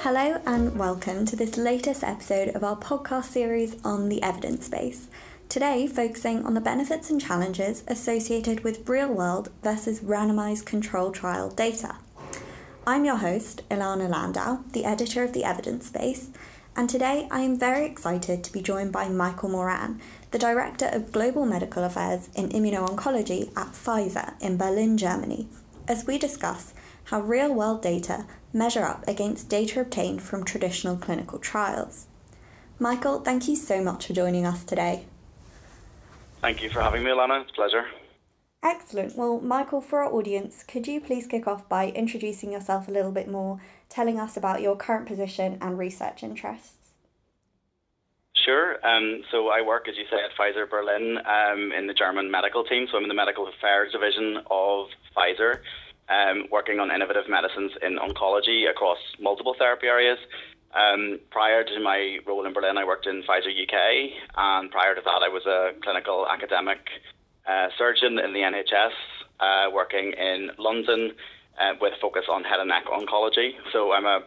Hello, and welcome to this latest episode of our podcast series on the evidence base. Today, focusing on the benefits and challenges associated with real world versus randomized control trial data. I'm your host, Ilana Landau, the editor of the evidence base, and today I am very excited to be joined by Michael Moran, the Director of Global Medical Affairs in Immuno-Oncology at Pfizer in Berlin, Germany, as we discuss how real world data measure up against data obtained from traditional clinical trials. Michael, thank you so much for joining us today. Thank you for having me, Ilana. It's a pleasure. Excellent. Well, Michael, for our audience, could you please kick off by introducing yourself a little bit more, telling us about your current position and research interests? Sure. Um, so I work, as you say, at Pfizer Berlin um, in the German medical team. So I'm in the medical affairs division of Pfizer, um, working on innovative medicines in oncology across multiple therapy areas. Um, prior to my role in Berlin, I worked in Pfizer UK, and prior to that, I was a clinical academic uh, surgeon in the NHS, uh, working in London uh, with focus on head and neck oncology. So I'm a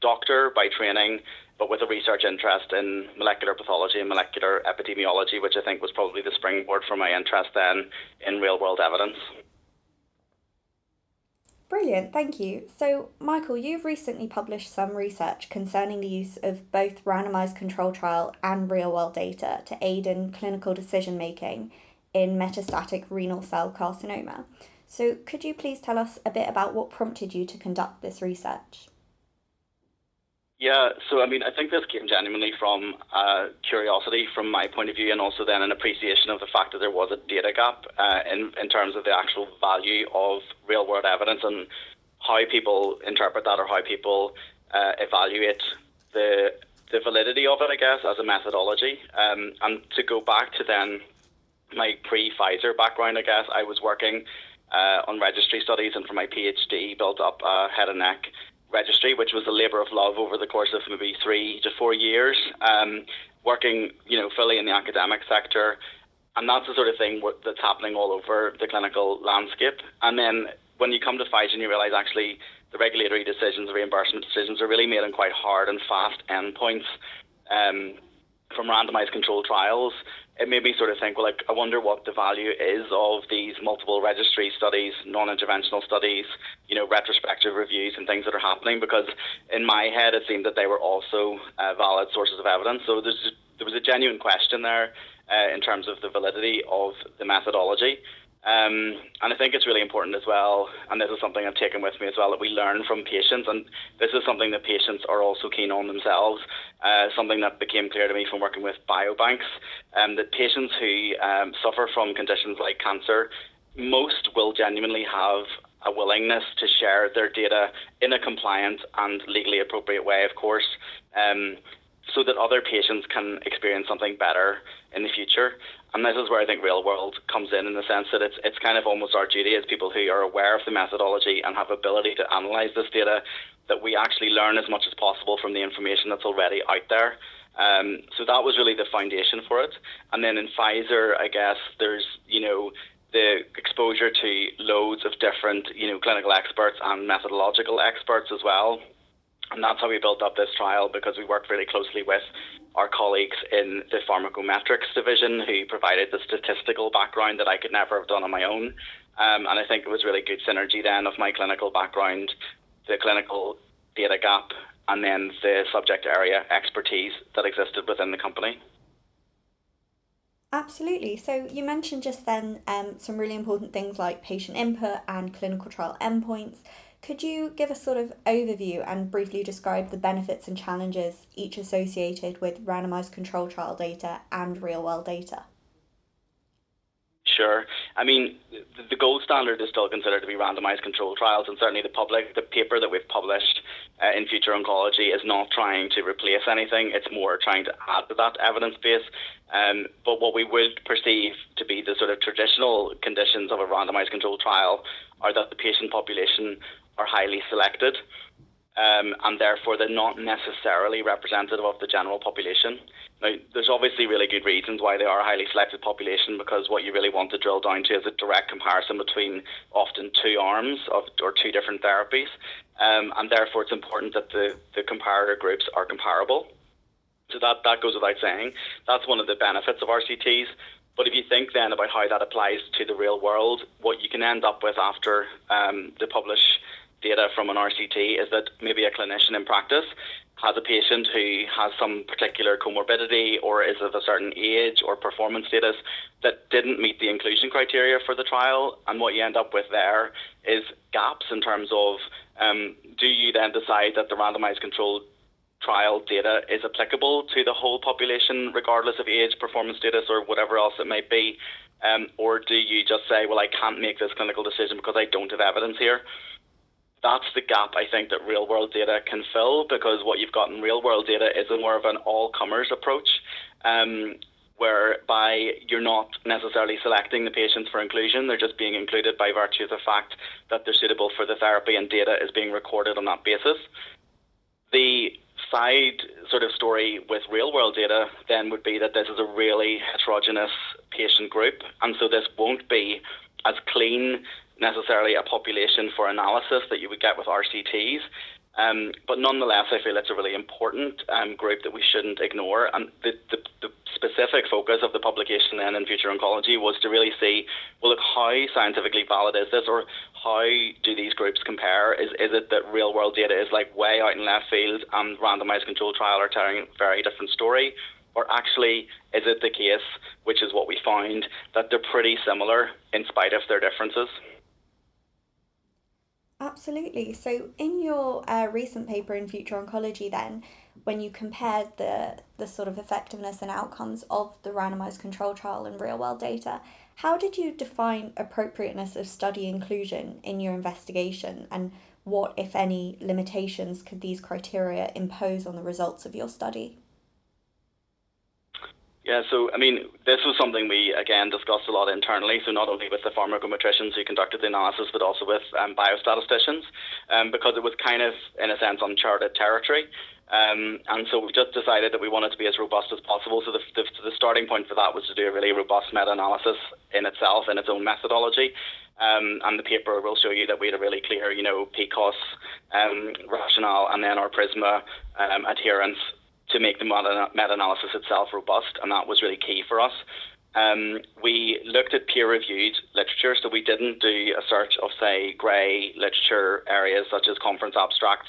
doctor by training, but with a research interest in molecular pathology and molecular epidemiology, which I think was probably the springboard for my interest then in real world evidence. Brilliant, thank you. So, Michael, you've recently published some research concerning the use of both randomized control trial and real world data to aid in clinical decision making in metastatic renal cell carcinoma. So, could you please tell us a bit about what prompted you to conduct this research? Yeah, so I mean, I think this came genuinely from uh, curiosity from my point of view, and also then an appreciation of the fact that there was a data gap uh, in in terms of the actual value of real world evidence and how people interpret that or how people uh, evaluate the the validity of it, I guess, as a methodology. Um, and to go back to then my pre Pfizer background, I guess I was working uh, on registry studies, and for my PhD, built up a head and neck registry, which was a labour of love over the course of maybe three to four years, um, working you know fully in the academic sector, and that's the sort of thing that's happening all over the clinical landscape. And then when you come to Pfizer, you realise actually the regulatory decisions, the reimbursement decisions are really made on quite hard and fast endpoints. Um, from randomized controlled trials, it made me sort of think, well, like, I wonder what the value is of these multiple registry studies, non-interventional studies, you know, retrospective reviews and things that are happening. Because in my head, it seemed that they were also uh, valid sources of evidence. So there was a genuine question there uh, in terms of the validity of the methodology. Um, and I think it's really important as well, and this is something I've taken with me as well, that we learn from patients, and this is something that patients are also keen on themselves. Uh, something that became clear to me from working with biobanks, um, that patients who um, suffer from conditions like cancer, most will genuinely have a willingness to share their data in a compliant and legally appropriate way, of course. Um, so that other patients can experience something better in the future. And this is where I think real world comes in, in the sense that it's it's kind of almost our duty as people who are aware of the methodology and have ability to analyze this data, that we actually learn as much as possible from the information that's already out there. Um, so that was really the foundation for it. And then in Pfizer, I guess there's you know the exposure to loads of different you know clinical experts and methodological experts as well. And that's how we built up this trial because we worked really closely with our colleagues in the pharmacometrics division who provided the statistical background that I could never have done on my own. Um, and I think it was really good synergy then of my clinical background, the clinical data gap, and then the subject area expertise that existed within the company. Absolutely. So you mentioned just then um, some really important things like patient input and clinical trial endpoints. Could you give a sort of overview and briefly describe the benefits and challenges each associated with randomized control trial data and real world data? Sure. I mean, the gold standard is still considered to be randomized control trials, and certainly the public, the paper that we've published uh, in Future Oncology is not trying to replace anything. It's more trying to add to that evidence base. Um, but what we would perceive to be the sort of traditional conditions of a randomized control trial are that the patient population are highly selected. um, and therefore they're not necessarily representative of the general population. Now, there's obviously really good reasons why they are a highly selected population because what you really want to drill down to is a direct comparison between often two arms of or two different therapies, um, and therefore it's important that the, the comparator groups are comparable. So that, that goes without saying. That's one of the benefits of RCTs. But if you think then about how that applies to the real world, what you can end up with after um, the publish data from an RCT is that maybe a clinician in practice has a patient who has some particular comorbidity or is of a certain age or performance status that didn't meet the inclusion criteria for the trial. And what you end up with there is gaps in terms of um, do you then decide that the randomized controlled trial data is applicable to the whole population, regardless of age, performance status, or whatever else it might be? Um, or do you just say, well, I can't make this clinical decision because I don't have evidence here? That's the gap I think that real world data can fill because what you've got in real world data is a more of an all comers approach. Um, whereby you're not necessarily selecting the patients for inclusion, they're just being included by virtue of the fact that they're suitable for the therapy and data is being recorded on that basis. The side sort of story with real world data then would be that this is a really heterogeneous patient group, and so this won't be as clean necessarily a population for analysis that you would get with RCTs. Um, but nonetheless, I feel it's a really important um, group that we shouldn't ignore. And the, the, the, specific focus of the publication then in Future Oncology was to really see, well, look, how scientifically valid is this, or how do these groups compare? Is, is it that real world data is like way out in left field and randomized controlled trial are telling a very different story? Or actually, is it the case, which is what we found, that they're pretty similar in spite of their differences? Absolutely. So, in your uh, recent paper in Future Oncology, then, when you compared the, the sort of effectiveness and outcomes of the randomized control trial and real world data, how did you define appropriateness of study inclusion in your investigation? And what, if any, limitations could these criteria impose on the results of your study? Yeah, so I mean, this was something we again discussed a lot internally. So not only with the pharmacometricians who conducted the analysis, but also with um, biostatisticians, um, because it was kind of, in a sense, uncharted territory. Um, and so we just decided that we wanted to be as robust as possible. So the, the, the starting point for that was to do a really robust meta-analysis in itself, in its own methodology. Um, and the paper will show you that we had a really clear, you know, PICOS um, rationale and then our PRISMA um, adherence to make the meta-analysis itself robust, and that was really key for us. Um, we looked at peer-reviewed literature, so we didn't do a search of, say, grey literature areas such as conference abstracts,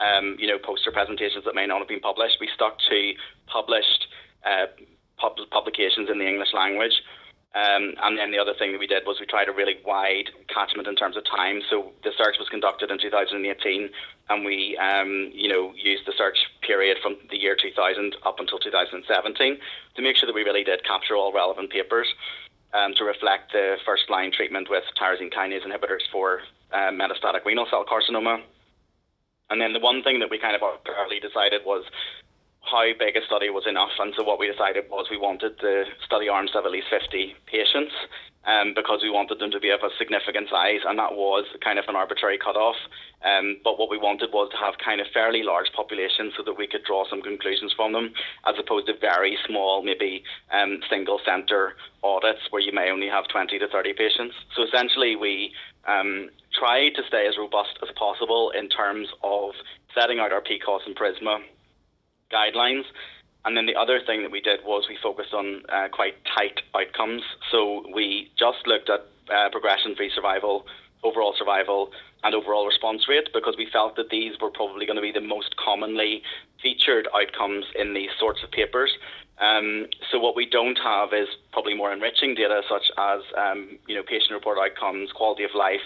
um, you know, poster presentations that may not have been published. We stuck to published uh, pub- publications in the English language. Um, and then the other thing that we did was we tried a really wide catchment in terms of time. So the search was conducted in 2018, and we, um, you know, used the search period from the year 2000 up until 2017 to make sure that we really did capture all relevant papers um, to reflect the first line treatment with tyrosine kinase inhibitors for uh, metastatic renal cell carcinoma. And then the one thing that we kind of early decided was how big a study was enough. And so what we decided was we wanted the study arms to have at least 50 patients um, because we wanted them to be of a significant size, and that was kind of an arbitrary cutoff. Um, but what we wanted was to have kind of fairly large populations so that we could draw some conclusions from them, as opposed to very small, maybe um, single centre audits where you may only have 20 to 30 patients. So essentially, we um, tried to stay as robust as possible in terms of setting out our PICOS and PRISMA guidelines. And then the other thing that we did was we focused on uh, quite tight outcomes. So we just looked at uh, progression free survival, overall survival, and overall response rate because we felt that these were probably going to be the most commonly featured outcomes in these sorts of papers. Um, so what we don't have is probably more enriching data such as um, you know patient reported outcomes, quality of life,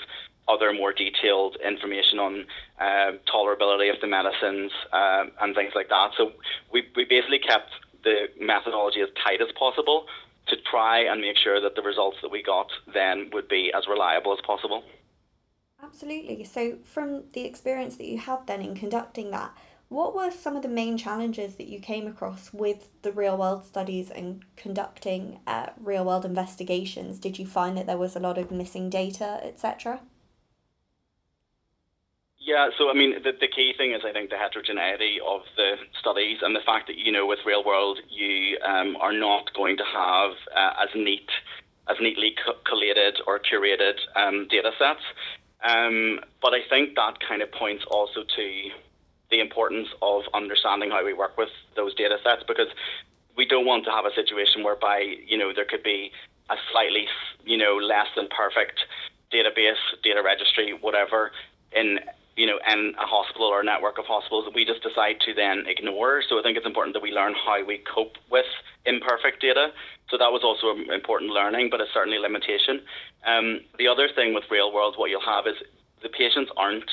other more detailed information on uh, tolerability of the medicines uh, and things like that. So we, we basically kept the methodology as tight as possible to try and make sure that the results that we got then would be as reliable as possible. Absolutely. So, from the experience that you had then in conducting that, what were some of the main challenges that you came across with the real world studies and conducting uh, real world investigations? Did you find that there was a lot of missing data, etc.? Yeah, so I mean, the, the key thing is I think the heterogeneity of the studies and the fact that you know with real world you um, are not going to have uh, as neat, as neatly co- collated or curated um, data sets. Um, but I think that kind of points also to the importance of understanding how we work with those data sets because we don't want to have a situation whereby you know there could be a slightly you know less than perfect database, data registry, whatever in you know, in a hospital or a network of hospitals that we just decide to then ignore. So I think it's important that we learn how we cope with imperfect data. So that was also an important learning, but it's certainly a limitation. Um, the other thing with real world, what you'll have is the patients aren't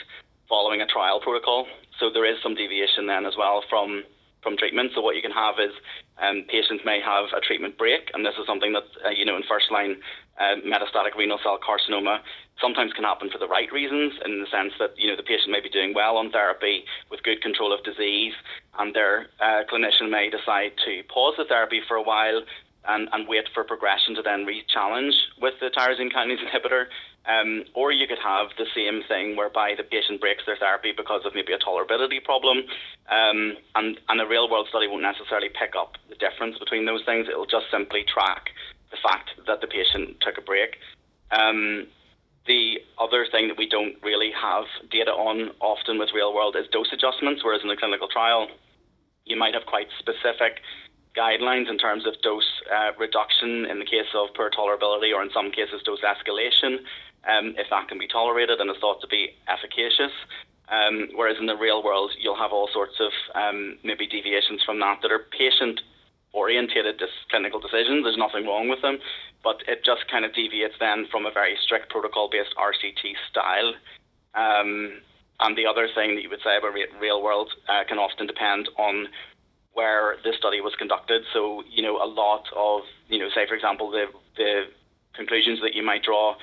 following a trial protocol. So there is some deviation then as well from from treatment. So what you can have is um, patients may have a treatment break, and this is something that uh, you know in first line uh, metastatic renal cell carcinoma sometimes can happen for the right reasons, in the sense that you know the patient may be doing well on therapy with good control of disease, and their uh, clinician may decide to pause the therapy for a while and, and wait for progression to then re-challenge with the tyrosine kinase inhibitor. Um, or you could have the same thing whereby the patient breaks their therapy because of maybe a tolerability problem, um, and, and a real world study won't necessarily pick up the difference between those things. It'll just simply track the fact that the patient took a break. Um, the other thing that we don't really have data on often with real world is dose adjustments, whereas in a clinical trial, you might have quite specific guidelines in terms of dose uh, reduction in the case of poor tolerability, or in some cases, dose escalation, um, if that can be tolerated and is thought to be efficacious. Um, whereas in the real world, you'll have all sorts of um, maybe deviations from that that are patient orientated clinical decisions. There's nothing wrong with them, but it just kind of deviates then from a very strict protocol based RCT style. Um, and the other thing that you would say about re- real world uh, can often depend on where the study was conducted. So, you know, a lot of, you know, say, for example, the, the conclusions that you might draw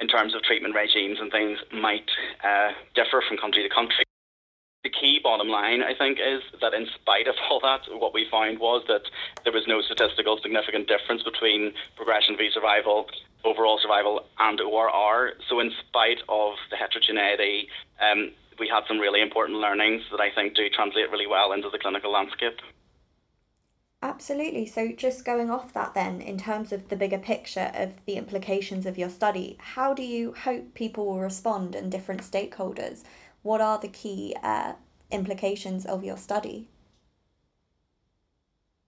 in terms of treatment regimes and things might uh, differ from country to country. The key bottom line, I think, is that in spite of all that, what we found was that there was no statistical significant difference between progression free survival, overall survival, and ORR. So, in spite of the heterogeneity, um, we had some really important learnings that I think do translate really well into the clinical landscape. Absolutely. So, just going off that, then, in terms of the bigger picture of the implications of your study, how do you hope people will respond and different stakeholders? What are the key uh, implications of your study?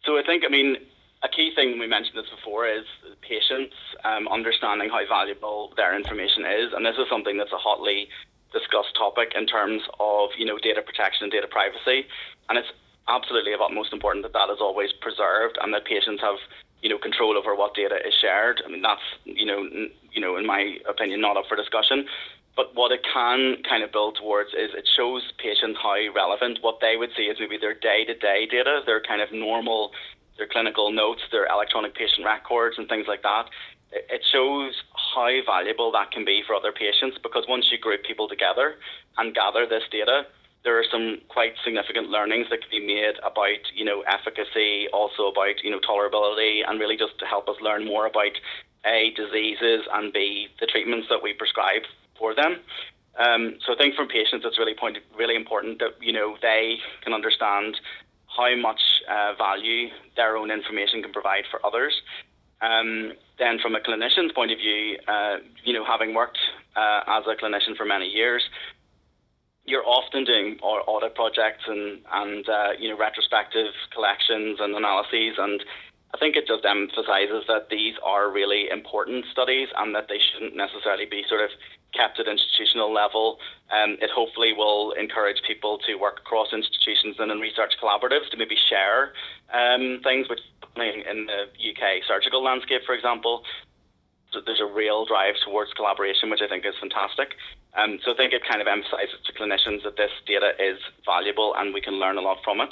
So, I think, I mean, a key thing we mentioned this before is patients um, understanding how valuable their information is, and this is something that's a hotly discussed topic in terms of you know data protection and data privacy, and it's absolutely of utmost importance that that is always preserved and that patients have you know control over what data is shared. I mean that's you know n- you know in my opinion not up for discussion. But what it can kind of build towards is it shows patients how relevant what they would see is maybe their day to day data, their kind of normal, their clinical notes, their electronic patient records, and things like that it shows how valuable that can be for other patients because once you group people together and gather this data, there are some quite significant learnings that can be made about, you know, efficacy, also about, you know, tolerability, and really just to help us learn more about A, diseases, and B, the treatments that we prescribe for them. Um, so I think from patients, it's really point, really important that, you know, they can understand how much uh, value their own information can provide for others. Um, then, from a clinician's point of view, uh, you know, having worked uh, as a clinician for many years, you're often doing audit projects and and uh, you know retrospective collections and analyses, and I think it just emphasises that these are really important studies and that they shouldn't necessarily be sort of kept at institutional level. Um, it hopefully will encourage people to work across institutions and in research collaboratives to maybe share um, things which in the UK surgical landscape, for example, there's a real drive towards collaboration, which I think is fantastic. Um, so I think it kind of emphasises to clinicians that this data is valuable and we can learn a lot from it.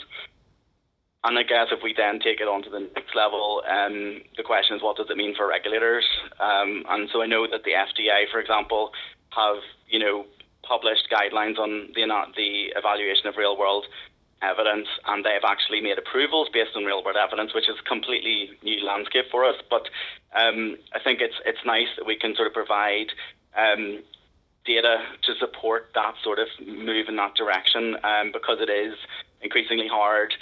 And I guess if we then take it on to the next level, um, the question is what does it mean for regulators? Um, and so I know that the FDA, for example, have you know published guidelines on the the evaluation of real world evidence, and they've actually made approvals based on real world evidence, which is a completely new landscape for us. But um, I think it's it's nice that we can sort of provide um, data to support that sort of move in that direction um, because it is increasingly hard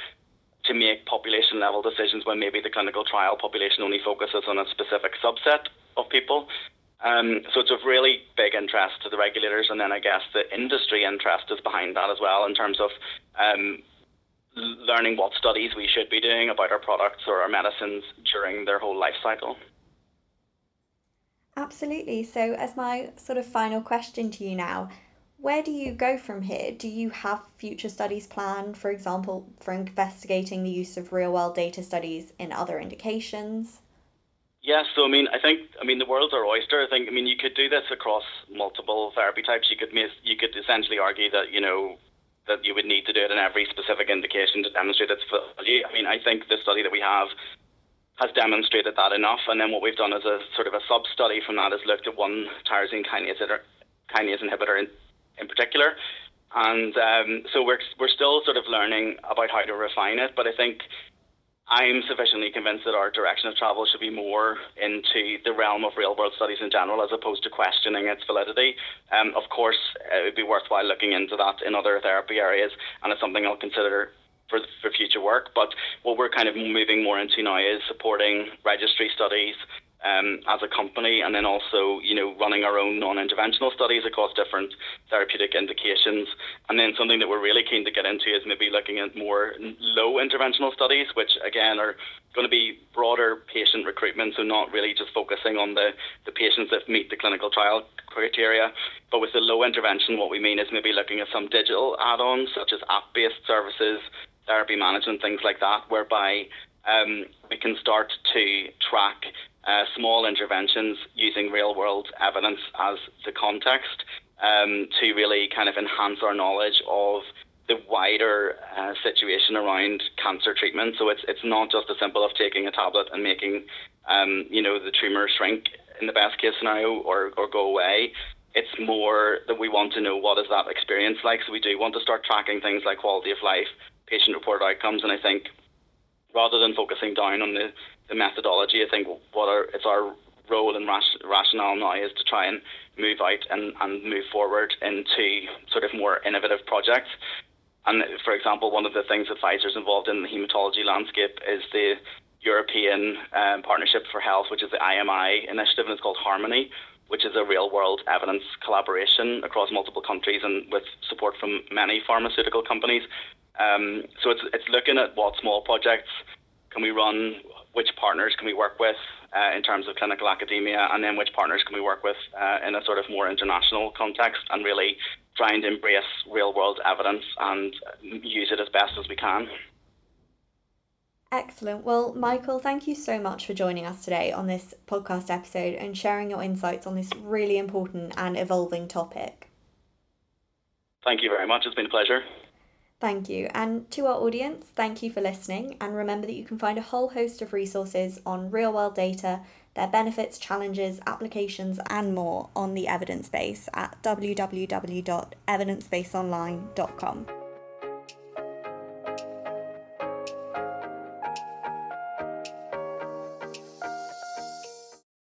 to make population level decisions when maybe the clinical trial population only focuses on a specific subset of people. Um, so it's of really big interest to the regulators, and then I guess the industry interest is behind that as well in terms of um, learning what studies we should be doing about our products or our medicines during their whole life cycle. Absolutely. So, as my sort of final question to you now, where do you go from here? Do you have future studies planned, for example, for investigating the use of real world data studies in other indications? Yes, so I mean, I think I mean the world's our oyster. I think I mean you could do this across multiple therapy types. You could miss, you could essentially argue that you know that you would need to do it in every specific indication to demonstrate its value. I mean, I think the study that we have has demonstrated that enough. And then what we've done as a sort of a sub study from that is looked at one tyrosine kinase, kinase inhibitor in, particular. And um, so we're, we're still sort of learning about how to refine it. But I think I'm sufficiently convinced that our direction of travel should be more into the realm of real world studies in general as opposed to questioning its validity. Um, of course, it would be worthwhile looking into that in other therapy areas, and it's something I'll consider for, for future work. But what we're kind of moving more into now is supporting registry studies um, as a company, and then also you know running our own non-interventional studies across different therapeutic indications. And then something that we're really keen to get into is maybe looking at more low interventional studies, which again are going to be broader patient recruitment, so not really just focusing on the, the patients that meet the clinical trial criteria. But with the low intervention, what we mean is maybe looking at some digital add-ons such as app-based services therapy management, things like that, whereby um, we can start to track uh, small interventions using real world evidence as the context um, to really kind of enhance our knowledge of the wider uh, situation around cancer treatment. So it's it's not just as simple of taking a tablet and making um, you know the tumor shrink in the best case scenario or, or go away. It's more that we want to know what is that experience like. So we do want to start tracking things like quality of life, patient reported outcomes. And I think rather than focusing down on the, the methodology, I think what our, it's our role and rationale now is to try and move out and, and move forward into sort of more innovative projects. And for example, one of the things that Pfizer's involved in the hematology landscape is the European um, Partnership for Health, which is the IMI initiative, and it's called Harmony, which is a real world evidence collaboration across multiple countries and with support from many pharmaceutical companies um, so it's it's looking at what small projects can we run, which partners can we work with uh, in terms of clinical academia, and then which partners can we work with uh, in a sort of more international context, and really trying to embrace real world evidence and use it as best as we can. Excellent. Well, Michael, thank you so much for joining us today on this podcast episode and sharing your insights on this really important and evolving topic. Thank you very much. It's been a pleasure. Thank you. And to our audience, thank you for listening. And remember that you can find a whole host of resources on real world data, their benefits, challenges, applications, and more on the evidence base at www.evidencebaseonline.com.